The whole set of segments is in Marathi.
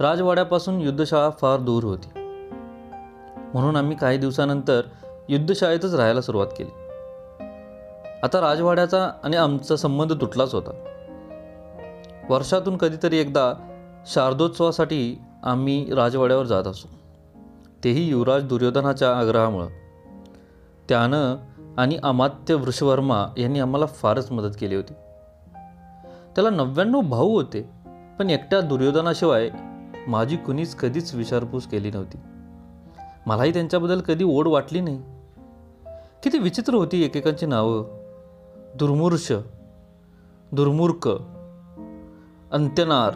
राजवाड्यापासून युद्धशाळा फार दूर होती. म्हणून आम्ही काही दिवसानंतर युद्धशाळेतच राहायला सुरुवात केली. आता राजवाड्याचा आणि आमचा संबंध तुटलाच होता. वर्षातून कधीतरी एकदा शारदोत्सवासाठी आम्ही राजवाड्यावर जात असू. तेही युवराज दुर्योधनाच्या आग्रहामुळं. त्यानं आणि अमात्य वृषवर्मा यांनी आम्हाला फारच मदत केली होती. त्याला नव्याण्णव भाऊ होते पण एकट्या दुर्योधनाशिवाय माझी कुणीच कधीच विचारपूस केली नव्हती. मलाही त्यांच्याबद्दल कधी ओढ वाटली नाही. किती विचित्र होती एकेकांची नावं. दुर्मूर्ष दुर्मूर्ख अंत्यनार.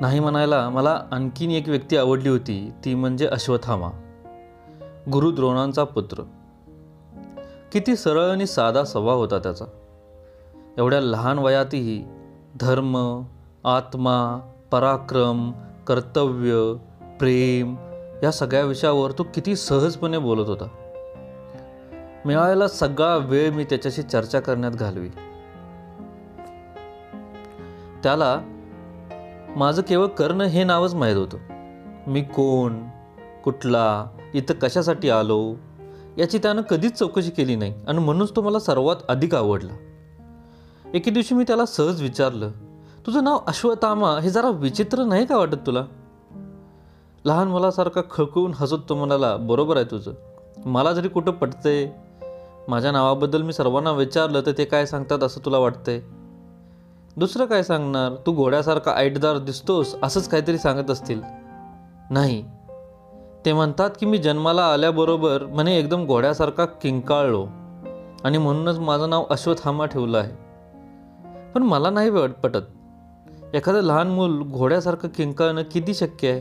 नाही म्हणायला मला आणखीन एक व्यक्ती आवडली होती ती म्हणजे अश्वथामा गुरु द्रोणांचा पुत्र. किती सरळ आणि साधा स्वभाव होता त्याचा. एवढ्या लहान वयातही धर्म आत्मा पराक्रम कर्तव्य प्रेम या सगळ्या विषयावर तो किती सहजपणे बोलत होता. मिळालेला सगळा वेळ मी त्याच्याशी चर्चा करण्यात घालवी. त्याला माझं केवळ कर्ण हे नावच माहीत होतं. मी कोण कुठला इथं कशासाठी आलो याची त्यानं कधीच चौकशी केली नाही आणि म्हणूनच तो मला सर्वात अधिक आवडला. एके दिवशी मी त्याला सहज विचारलं तुझं नाव अश्वतामा हे जरा विचित्र नाही का वाटत तुला? लहान मुलासारखा खळकवून हसत तो म्हणाला बरोबर आहे तुझं. मला जरी कुठं पटतंय माझ्या नावाबद्दल मी सर्वांना विचारलं तर ते काय सांगतात असं तुला वाटतंय? दुसरं काय सांगणार? तू घोड्यासारखा ऐटदार दिसतोस असंच काहीतरी सांगत असतील. नाही. ते म्हणतात की मी जन्माला आल्याबरोबर म्हणे एकदम घोड्यासारखा किंकाळलो आणि म्हणूनच माझं नाव अश्वथामा ठेवलं आहे. पण मला नाही वाट पटत. एखादं लहान मूल घोड्यासारखं किंकाळणं किती शक्य आहे?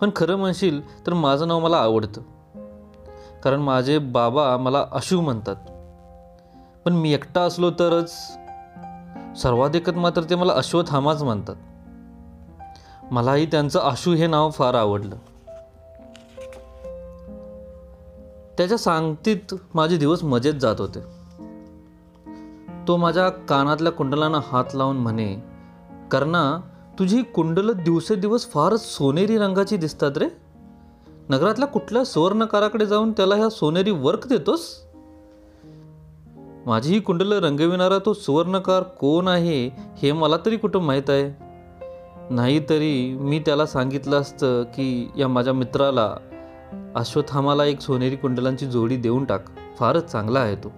पण खरं म्हणशील तर माझं नाव मला आवडतं. कारण माझे बाबा मला अशू म्हणतात. पण मी एकटा असलो तरच सर्वाधिकत मात्र ते मला अश्वथामाच म्हणतात. मलाही त्यांचं आशू हे नाव फार आवडलं. त्याच्या सांगतीत माझे दिवस मजेत जात होते. तो माझ्या कानातल्या कुंडलांना हात लावून म्हणे कर्णा तुझी कुंडलं दिवसेदिवस फारच सोनेरी रंगाची दिसतात रे. नगरातल्या कुठल्या सुवर्णकाराकडे जाऊन त्याला ह्या सोनेरी वर्क देतोस? माझी ही कुंडलं रंगविणारा तो सुवर्णकार कोण आहे हे मला तरी कुठं माहीत आहे. नाहीतरी मी त्याला सांगितलं असतं की या माझ्या मित्राला अश्वत्थामाला एक सोनेरी कुंडलांची जोडी देऊन टाक. फारच चांगला आहे तो.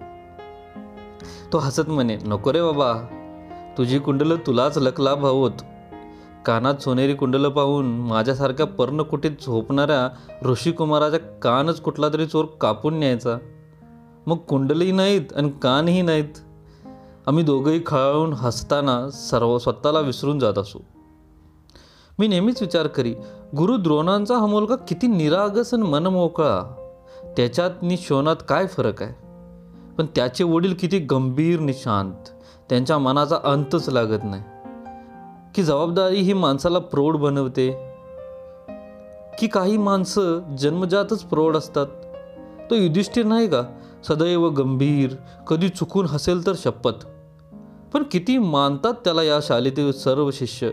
तो हसत म्हणे नको रे बाबा तुझी कुंडलं तुलाच लकलाभ हवत कानात सोनेरी कुंडलं पाहून माझ्यासारख्या पर्णकुटीत झोपणाऱ्या ऋषिकुमाराच्या कानच कुठला तरी चोर कापून न्यायचा. मग कुंडलही नाहीत आणि कानही नाहीत. आम्ही दोघंही खळाळून हसताना सर्व स्वतःला विसरून जात असू. मी नेहमीच विचार करी गुरु द्रोणांचा हा मुलगा किती निरागस आणि मनमोकळा. त्याच्यात नि शोनात काय फरक आहे? पण त्याचे वडील किती गंभीर निशांत. त्यांच्या मनाचा अंतच लागत नाही. की जबाबदारी ही माणसाला प्रौढ बनवते? की काही माणसं जन्मजातच प्रौढ असतात? तो युधिष्ठिर नाही का? सदैव गंभीर कधी चुकून हसेल तर शपथ. पण किती मानतात त्याला या शालेतील सर्व शिष्य?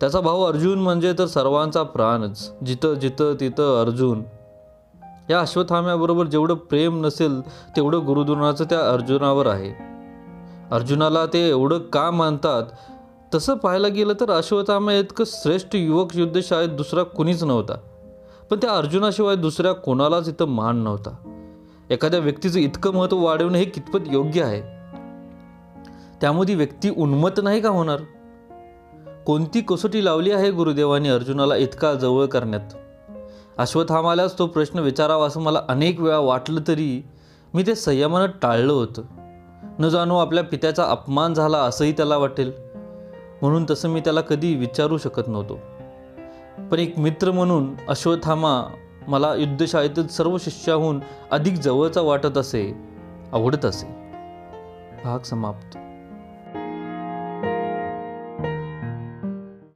त्याचा भाऊ अर्जुन म्हणजे तर सर्वांचा प्राणच. जिथं जिथं तिथं अर्जुन. या अश्वत्थाम्याबरोबर जेवढं प्रेम नसेल तेवढं गुरुद्रोणाचं त्या अर्जुनावर आहे. अर्जुनाला ते एवढं का मानतात? तसं पाहायला गेलं तर अश्वत्थामा इतकं श्रेष्ठ युवक युद्धशाळेत दुसरा कुणीच नव्हता. पण त्या अर्जुनाशिवाय दुसऱ्या कोणालाच इथं मान नव्हता. एखाद्या व्यक्तीचं इतकं महत्त्व वाढवणं हे कितपत योग्य आहे? त्यामध्ये व्यक्ती उन्मत नाही का होणार? कोणती कसोटी लावली आहे गुरुदेवाने अर्जुनाला इतका जवळ करण्यात? अश्वथामालाच तो प्रश्न विचारावा असं मला अनेक वेळा वाटलं तरी मी ते संयमानं टाळलं होतं. न जाणो आपल्या पित्याचा अपमान झाला असंही त्याला वाटेल. म्हणून तसं मी त्याला कधी विचारू शकत नव्हतो. पण एक मित्र म्हणून अश्वत्थामा मला युद्धशाळेतील सर्व शिष्याहून अधिक जवळचा वाटत असे आवडत असे. भाग समाप्त.